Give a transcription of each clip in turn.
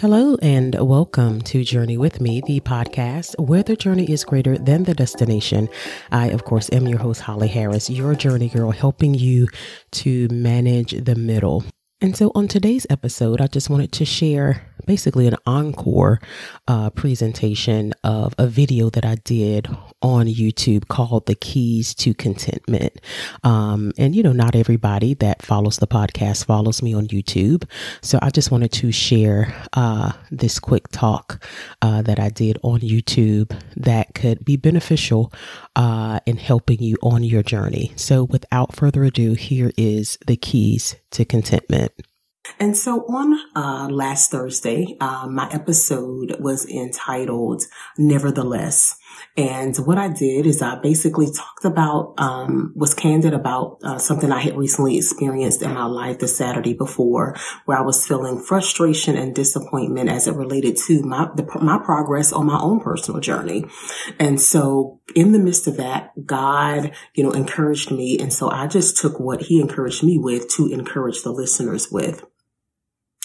Hello and welcome to Journey with Me, the podcast where the journey is greater than the destination. I, of course, am your host, Holly Harris, your journey girl, helping you to manage the middle. And so on today's episode, I just wanted to share basically an encore uh, presentation of a video that I did on YouTube called The Keys to Contentment. Um, and, you know, not everybody that follows the podcast follows me on YouTube. So I just wanted to share uh, this quick talk uh, that I did on YouTube that could be beneficial uh, in helping you on your journey. So without further ado, here is The Keys to Contentment. And so on uh, last Thursday, uh, my episode was entitled Nevertheless. And what I did is I basically talked about, um, was candid about uh, something I had recently experienced in my life the Saturday before, where I was feeling frustration and disappointment as it related to my the, my progress on my own personal journey. And so, in the midst of that, God, you know, encouraged me, and so I just took what He encouraged me with to encourage the listeners with.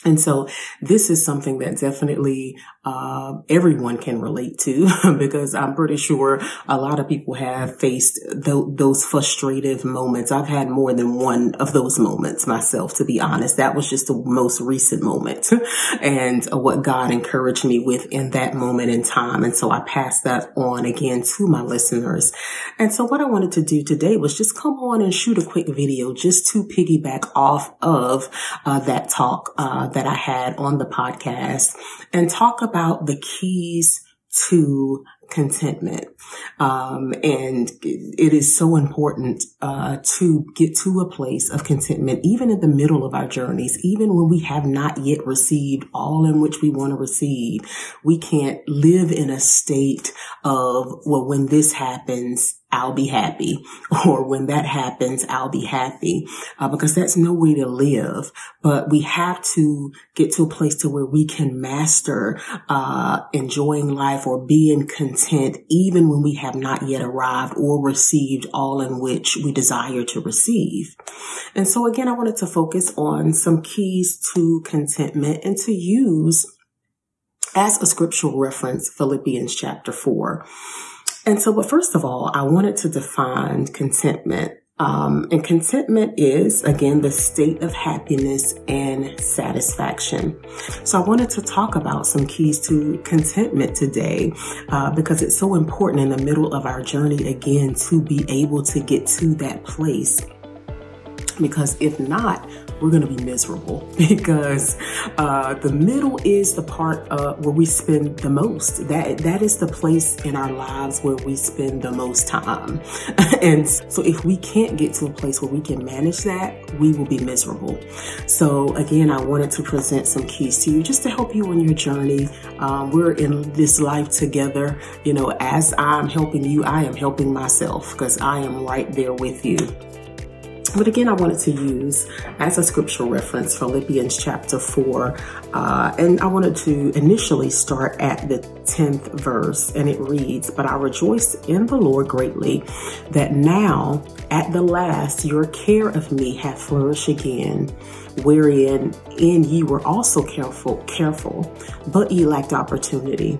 And so this is something that definitely uh, everyone can relate to because I'm pretty sure a lot of people have faced th- those frustrative moments. I've had more than one of those moments myself, to be honest. That was just the most recent moment and uh, what God encouraged me with in that moment in time. And so I passed that on again to my listeners. And so what I wanted to do today was just come on and shoot a quick video just to piggyback off of uh, that talk uh, that I had on the podcast and talk about the keys to contentment. Um, and it is so important, uh, to get to a place of contentment, even in the middle of our journeys, even when we have not yet received all in which we want to receive. We can't live in a state of, well, when this happens, I'll be happy. Or when that happens, I'll be happy. Uh, because that's no way to live. But we have to get to a place to where we can master, uh, enjoying life or being content even when we have not yet arrived or received all in which we desire to receive. And so again, I wanted to focus on some keys to contentment and to use as a scriptural reference, Philippians chapter four. And so, but first of all, I wanted to define contentment. Um, and contentment is, again, the state of happiness and satisfaction. So I wanted to talk about some keys to contentment today uh, because it's so important in the middle of our journey, again, to be able to get to that place. Because if not, we're going to be miserable because uh, the middle is the part uh, where we spend the most. That that is the place in our lives where we spend the most time. and so, if we can't get to a place where we can manage that, we will be miserable. So, again, I wanted to present some keys to you just to help you on your journey. Um, we're in this life together. You know, as I'm helping you, I am helping myself because I am right there with you. But again, I wanted to use as a scriptural reference Philippians chapter 4. Uh, and I wanted to initially start at the 10th verse, and it reads, But I rejoice in the Lord greatly that now at the last your care of me hath flourished again, wherein in ye were also careful, careful, but ye lacked opportunity.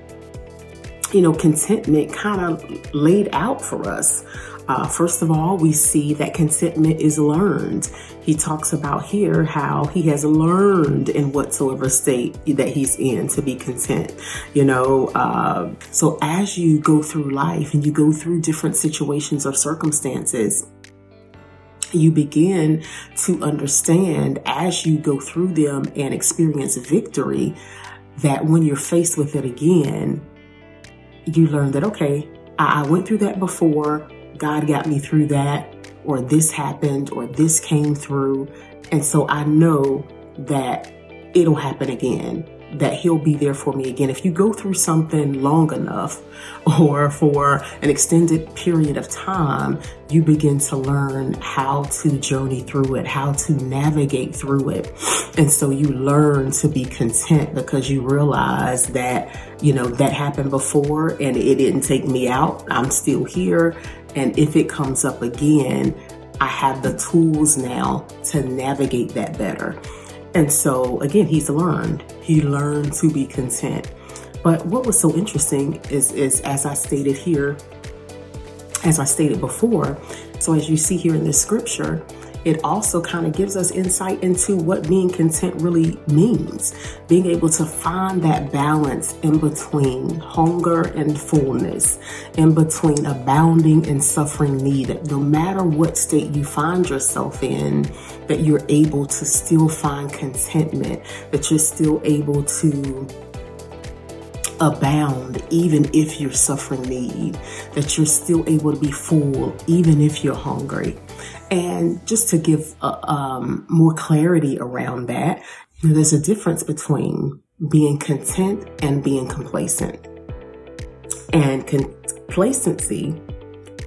you know, contentment kind of laid out for us. Uh, first of all, we see that contentment is learned. He talks about here how he has learned in whatsoever state that he's in to be content. You know, uh, so as you go through life and you go through different situations or circumstances, you begin to understand as you go through them and experience victory that when you're faced with it again, you learn that, okay, I, I went through that before. God got me through that, or this happened, or this came through. And so I know that it'll happen again. That he'll be there for me again. If you go through something long enough or for an extended period of time, you begin to learn how to journey through it, how to navigate through it. And so you learn to be content because you realize that, you know, that happened before and it didn't take me out. I'm still here. And if it comes up again, I have the tools now to navigate that better. And so, again, he's learned. He learned to be content. But what was so interesting is, is as I stated here, as I stated before, so as you see here in this scripture, it also kind of gives us insight into what being content really means. Being able to find that balance in between hunger and fullness, in between abounding and suffering need. No matter what state you find yourself in, that you're able to still find contentment, that you're still able to abound even if you're suffering need, that you're still able to be full even if you're hungry. And just to give uh, um, more clarity around that, there's a difference between being content and being complacent. And complacency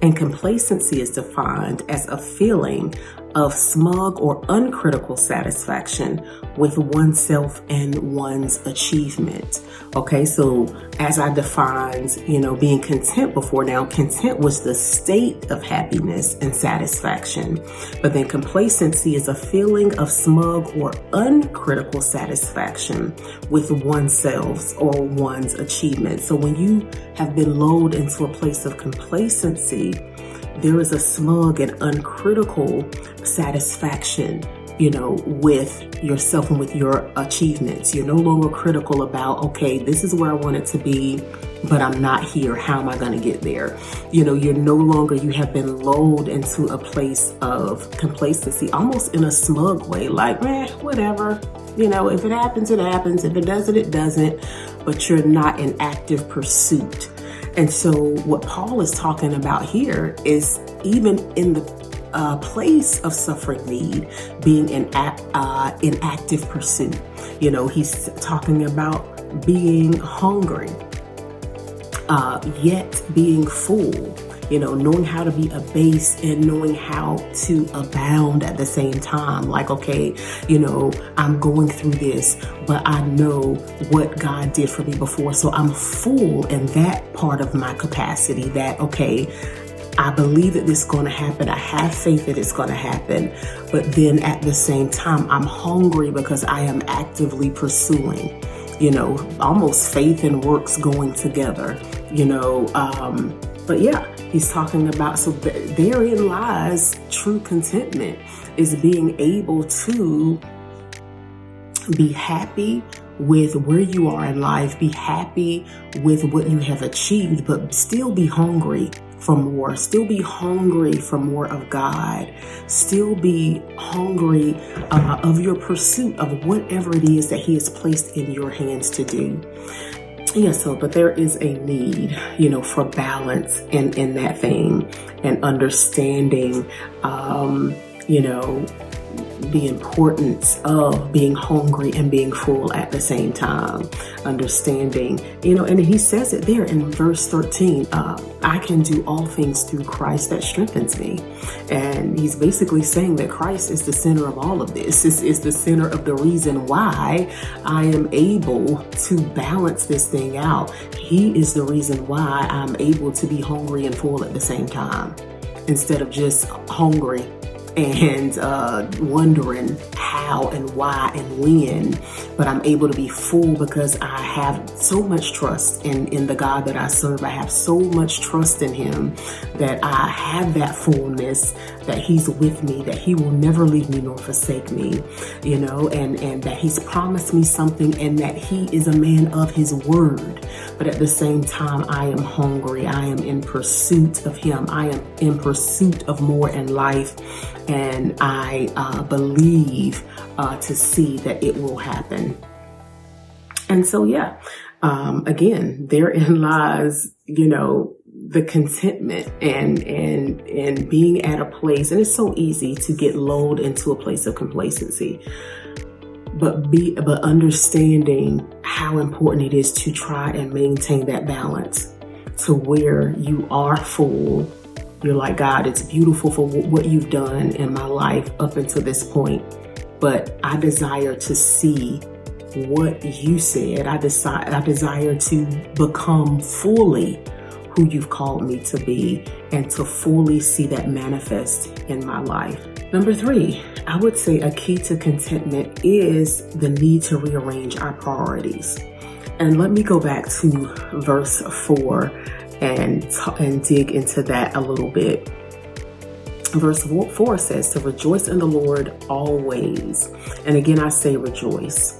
and complacency is defined as a feeling of smug or uncritical satisfaction with oneself and one's achievement. Okay, so as I defined, you know, being content before now, content was the state of happiness and satisfaction. But then complacency is a feeling of smug or uncritical satisfaction with oneself or one's achievement. So when you have been lulled into a place of complacency, there is a smug and uncritical satisfaction, you know, with yourself and with your achievements. You're no longer critical about, okay, this is where I want it to be, but I'm not here. How am I going to get there? You know, you're no longer, you have been lulled into a place of complacency, almost in a smug way, like, man, whatever. You know, if it happens, it happens. If it doesn't, it doesn't. But you're not in active pursuit and so, what Paul is talking about here is even in the uh, place of suffering need, being in, uh, in active pursuit. You know, he's talking about being hungry, uh, yet being full you know, knowing how to be a base and knowing how to abound at the same time. Like, okay, you know, I'm going through this, but I know what God did for me before. So I'm full in that part of my capacity that, okay, I believe that this is going to happen. I have faith that it's going to happen. But then at the same time, I'm hungry because I am actively pursuing, you know, almost faith and works going together, you know. Um, but yeah, he's talking about so therein lies true contentment is being able to be happy with where you are in life, be happy with what you have achieved, but still be hungry for more, still be hungry for more of God, still be hungry uh, of your pursuit of whatever it is that He has placed in your hands to do yeah so but there is a need you know for balance in in that thing and understanding um you know the importance of being hungry and being full at the same time. Understanding, you know, and he says it there in verse 13 uh, I can do all things through Christ that strengthens me. And he's basically saying that Christ is the center of all of this. This is the center of the reason why I am able to balance this thing out. He is the reason why I'm able to be hungry and full at the same time instead of just hungry and uh, wondering how and why and when, but I'm able to be full because I have so much trust in, in the God that I serve. I have so much trust in Him that I have that fullness that He's with me, that He will never leave me nor forsake me, you know, and, and that He's promised me something and that He is a man of His word. But at the same time, I am hungry. I am in pursuit of Him. I am in pursuit of more in life and I uh, believe uh, to see that it will happen. And so, yeah, um, again, therein lies, you know, the contentment and and and being at a place, and it's so easy to get lulled into a place of complacency. but be but understanding how important it is to try and maintain that balance to where you are full you're like god it's beautiful for what you've done in my life up until this point but i desire to see what you said i decide i desire to become fully who you've called me to be and to fully see that manifest in my life Number three, I would say a key to contentment is the need to rearrange our priorities. And let me go back to verse four and, and dig into that a little bit. Verse 4 says to rejoice in the Lord always. And again, I say rejoice.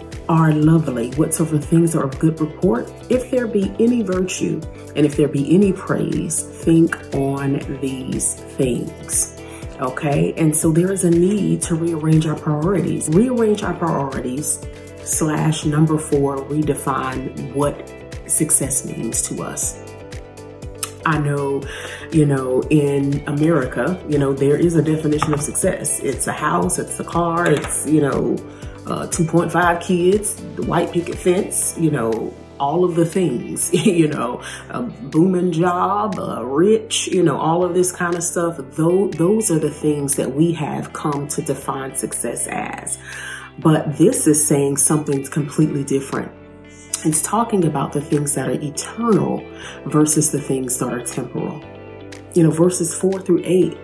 are lovely, whatsoever things are of good report, if there be any virtue and if there be any praise, think on these things. Okay, and so there is a need to rearrange our priorities. Rearrange our priorities, slash number four, redefine what success means to us. I know, you know, in America, you know, there is a definition of success. It's a house, it's a car, it's, you know, uh, 2.5 kids, the white picket fence, you know, all of the things, you know, a booming job, uh, rich, you know, all of this kind of stuff. Those, those are the things that we have come to define success as. But this is saying something completely different. It's talking about the things that are eternal versus the things that are temporal. You know, verses four through eight,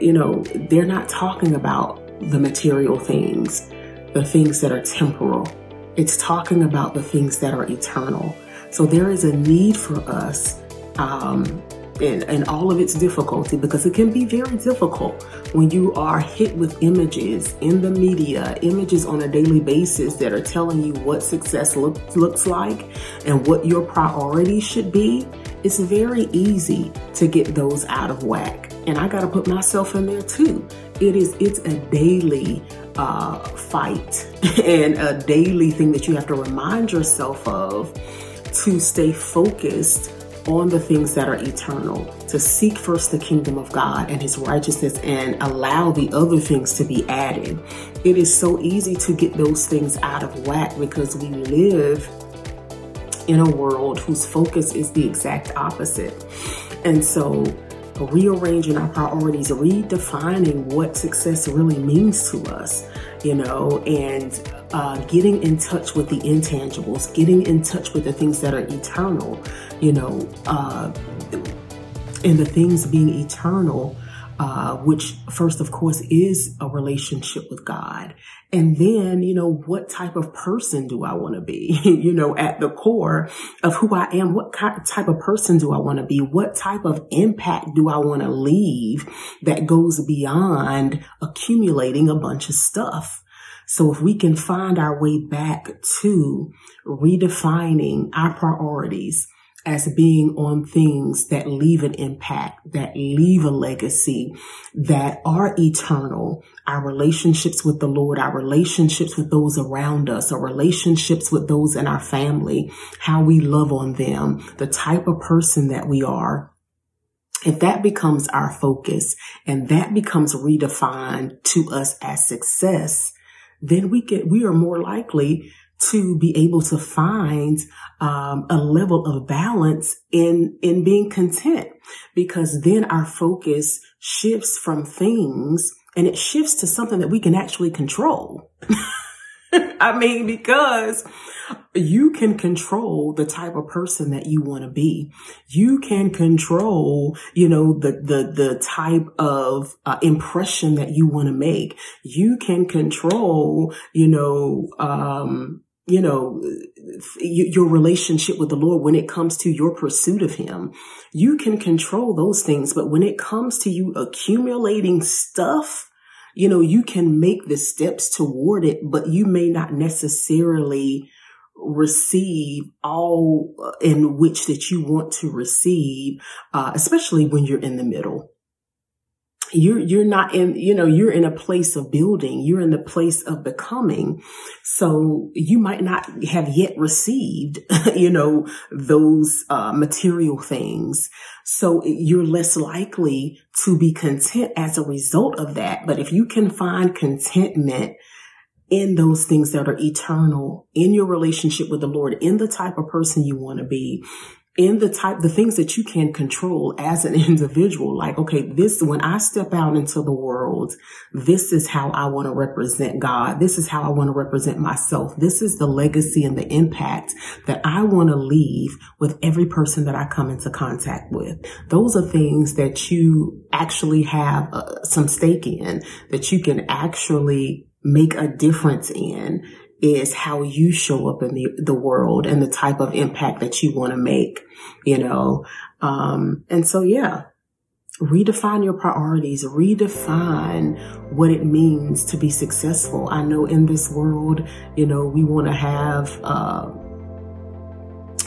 you know, they're not talking about the material things the things that are temporal. It's talking about the things that are eternal. So there is a need for us um, in, in all of its difficulty because it can be very difficult when you are hit with images in the media, images on a daily basis that are telling you what success look, looks like and what your priorities should be. It's very easy to get those out of whack. And I got to put myself in there too. It is, it's a daily uh, fight and a daily thing that you have to remind yourself of to stay focused on the things that are eternal, to seek first the kingdom of God and his righteousness and allow the other things to be added. It is so easy to get those things out of whack because we live in a world whose focus is the exact opposite. And so rearranging our priorities, redefining what success really means to us, you know, and uh, getting in touch with the intangibles, getting in touch with the things that are eternal, you know, uh, and the things being eternal uh, which first, of course, is a relationship with God. And then, you know, what type of person do I want to be? you know, at the core of who I am, what type of person do I want to be? What type of impact do I want to leave that goes beyond accumulating a bunch of stuff? So if we can find our way back to redefining our priorities, as being on things that leave an impact, that leave a legacy, that are eternal. Our relationships with the Lord, our relationships with those around us, our relationships with those in our family, how we love on them, the type of person that we are. If that becomes our focus and that becomes redefined to us as success, then we get, we are more likely to be able to find um, a level of balance in in being content. Because then our focus shifts from things and it shifts to something that we can actually control i mean because you can control the type of person that you want to be. You can control, you know, the, the, the type of uh, impression that you want to make. You can control, you know, um, you know, your relationship with the Lord when it comes to your pursuit of Him. You can control those things, but when it comes to you accumulating stuff, you know, you can make the steps toward it, but you may not necessarily receive all in which that you want to receive, uh, especially when you're in the middle you're you're not in you know you're in a place of building. You're in the place of becoming. So you might not have yet received you know those uh, material things. So you're less likely to be content as a result of that. But if you can find contentment in those things that are eternal in your relationship with the lord in the type of person you want to be in the type, the things that you can control as an individual. Like, okay, this, when I step out into the world, this is how I want to represent God. This is how I want to represent myself. This is the legacy and the impact that I want to leave with every person that I come into contact with. Those are things that you actually have uh, some stake in, that you can actually make a difference in is how you show up in the, the world and the type of impact that you want to make, you know? Um, and so, yeah, redefine your priorities, redefine what it means to be successful. I know in this world, you know, we want to have, uh,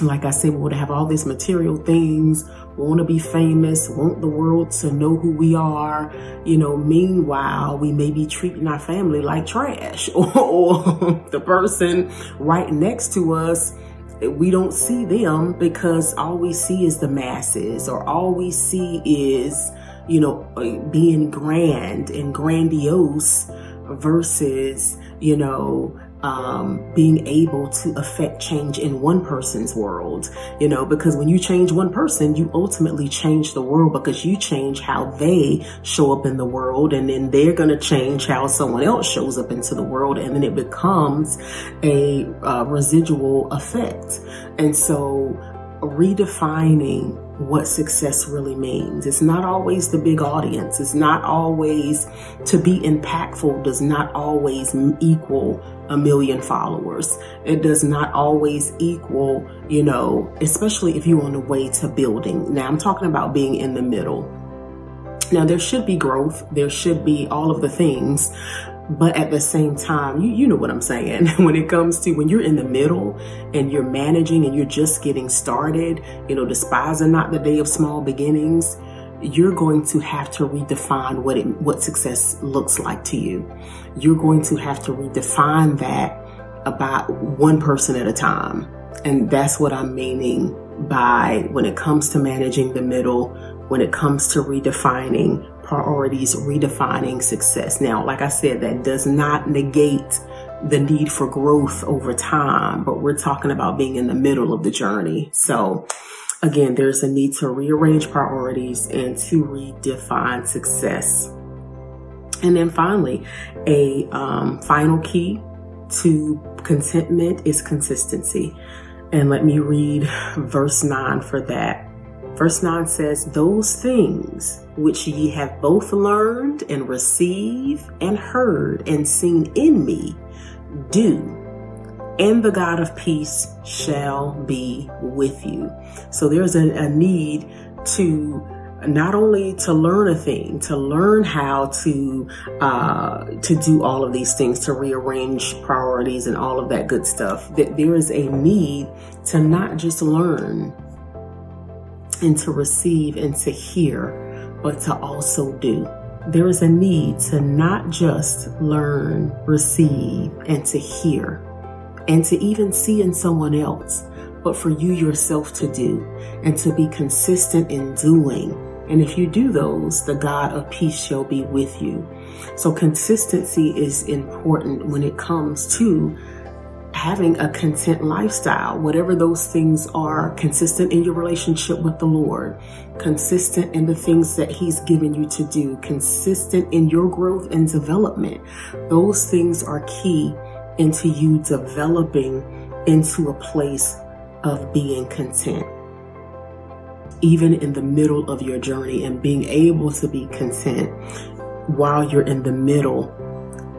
like I said, we want to have all these material things want to be famous, want the world to know who we are. You know, meanwhile, we may be treating our family like trash or, or the person right next to us we don't see them because all we see is the masses or all we see is you know uh, being grand and grandiose versus you know um, being able to affect change in one person's world, you know, because when you change one person, you ultimately change the world because you change how they show up in the world and then they're going to change how someone else shows up into the world and then it becomes a uh, residual effect. And so redefining what success really means. It's not always the big audience. It's not always to be impactful does not always equal a million followers. It does not always equal, you know, especially if you're on the way to building. Now I'm talking about being in the middle. Now there should be growth. There should be all of the things, but at the same time, you, you know what I'm saying. when it comes to when you're in the middle and you're managing and you're just getting started, you know, despising not the day of small beginnings, you're going to have to redefine what it, what success looks like to you. You're going to have to redefine that about one person at a time. And that's what I'm meaning by when it comes to managing the middle, when it comes to redefining priorities, redefining success. Now, like I said, that does not negate the need for growth over time, but we're talking about being in the middle of the journey. So, again, there's a need to rearrange priorities and to redefine success. And then finally, a um, final key to contentment is consistency. And let me read verse 9 for that. Verse 9 says, Those things which ye have both learned and received and heard and seen in me, do, and the God of peace shall be with you. So there's a, a need to not only to learn a thing, to learn how to uh, to do all of these things, to rearrange priorities and all of that good stuff. That there is a need to not just learn, and to receive and to hear, but to also do. There is a need to not just learn, receive, and to hear, and to even see in someone else, but for you yourself to do and to be consistent in doing. And if you do those, the God of peace shall be with you. So consistency is important when it comes to having a content lifestyle, whatever those things are, consistent in your relationship with the Lord, consistent in the things that He's given you to do, consistent in your growth and development. Those things are key into you developing into a place of being content. Even in the middle of your journey and being able to be content while you're in the middle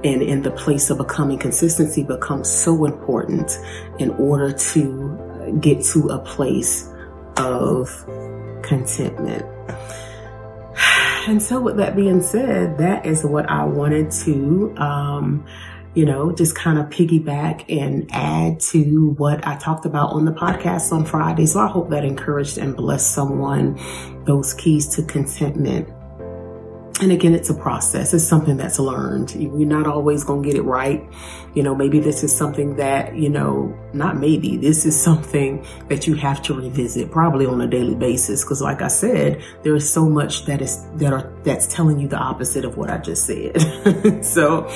and in the place of becoming consistency becomes so important in order to get to a place of contentment. And so, with that being said, that is what I wanted to um, you know, just kind of piggyback and add to what I talked about on the podcast on Friday. So I hope that encouraged and blessed someone those keys to contentment and again, it's a process. It's something that's learned. You're not always going to get it right. You know, maybe this is something that, you know, not maybe, this is something that you have to revisit probably on a daily basis. Cause like I said, there is so much that is, that are, that's telling you the opposite of what I just said. so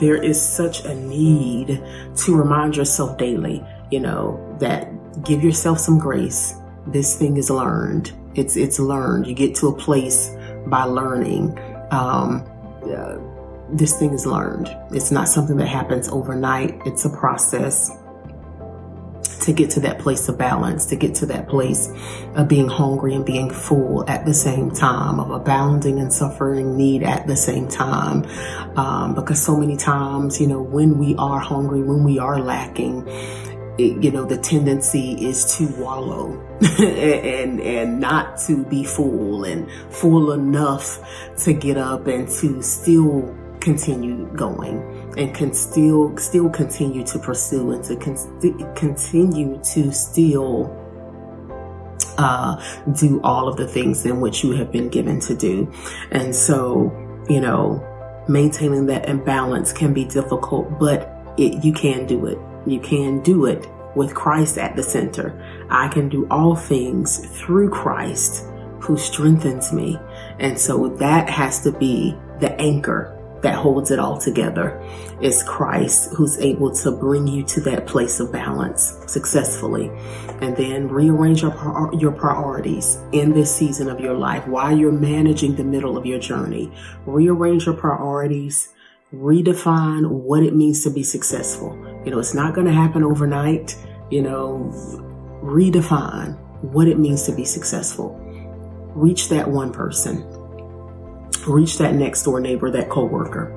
there is such a need to remind yourself daily, you know, that give yourself some grace. This thing is learned. It's, it's learned. You get to a place by learning um, uh, this thing is learned. It's not something that happens overnight. It's a process to get to that place of balance, to get to that place of being hungry and being full at the same time, of abounding and suffering need at the same time. Um, because so many times, you know, when we are hungry, when we are lacking, it, you know, the tendency is to wallow and, and not to be full and full enough to get up and to still continue going and can still still continue to pursue and to con- continue to still uh, do all of the things in which you have been given to do. And so you know maintaining that imbalance can be difficult but it, you can do it you can do it with Christ at the center. I can do all things through Christ who strengthens me. And so that has to be the anchor that holds it all together is Christ who's able to bring you to that place of balance successfully and then rearrange your, your priorities in this season of your life while you're managing the middle of your journey. Rearrange your priorities redefine what it means to be successful. You know, it's not going to happen overnight. You know, redefine what it means to be successful. Reach that one person. Reach that next door neighbor, that coworker.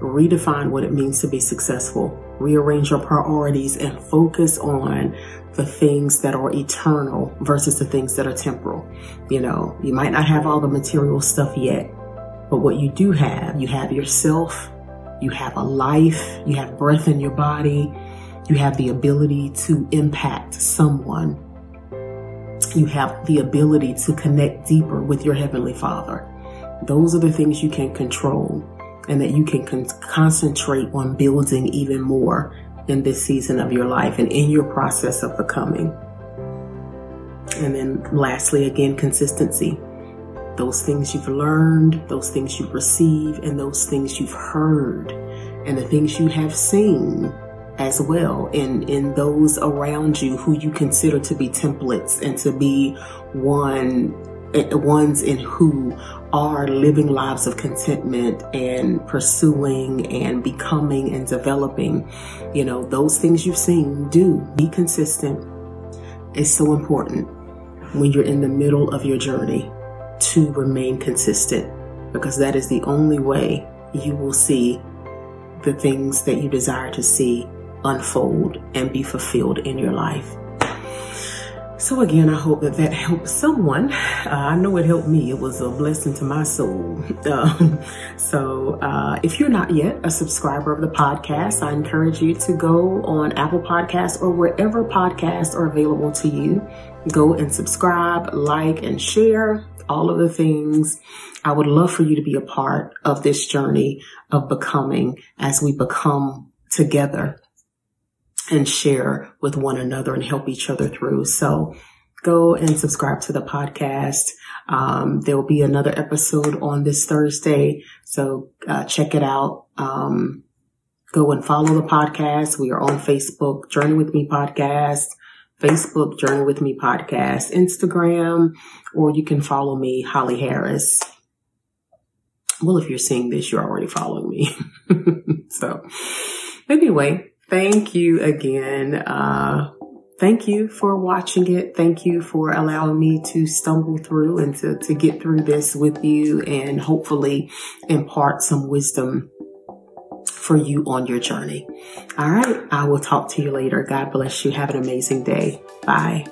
Redefine what it means to be successful. Rearrange your priorities and focus on the things that are eternal versus the things that are temporal. You know, you might not have all the material stuff yet, but what you do have, you have yourself, you have a life, you have breath in your body, you have the ability to impact someone. You have the ability to connect deeper with your Heavenly Father. Those are the things you can control and that you can con- concentrate on building even more in this season of your life and in your process of becoming. And then lastly, again, consistency those things you've learned, those things you receive, and those things you've heard, and the things you have seen as well in in those around you who you consider to be templates and to be one eh, ones in who are living lives of contentment and pursuing and becoming and developing. You know those things you've seen do be consistent. Is so important when you're in the middle of your journey to remain consistent because that is the only way you will see the things that you desire to see unfold and be fulfilled in your life. So again, I hope that that helped someone. Uh, I know it helped me. It was a blessing to my soul. Um, so uh, if you're not yet a subscriber of the podcast, I encourage you to go on Apple Podcasts or wherever podcasts are available to you. Go and subscribe, like, and share all of the things. I would love for you to be a part of this journey of becoming as we become together and share with one another and help each other through. So go and subscribe to the podcast. Um, there will be another episode on this Thursday. So uh, check it out. Um, go and follow the podcast. We are on Facebook, Journey with Me Podcast, Facebook, Journey with Me Podcast, Instagram, or you can follow me, Holly Harris. Well, if you're seeing this, you're already following me. so anyway, thank you again. Uh, thank you for watching it. Thank you for allowing me to stumble through and to, to get through this with you and hopefully impart some wisdom for you on your journey. All right. I will talk to you later. God bless you. Have an amazing day. Bye.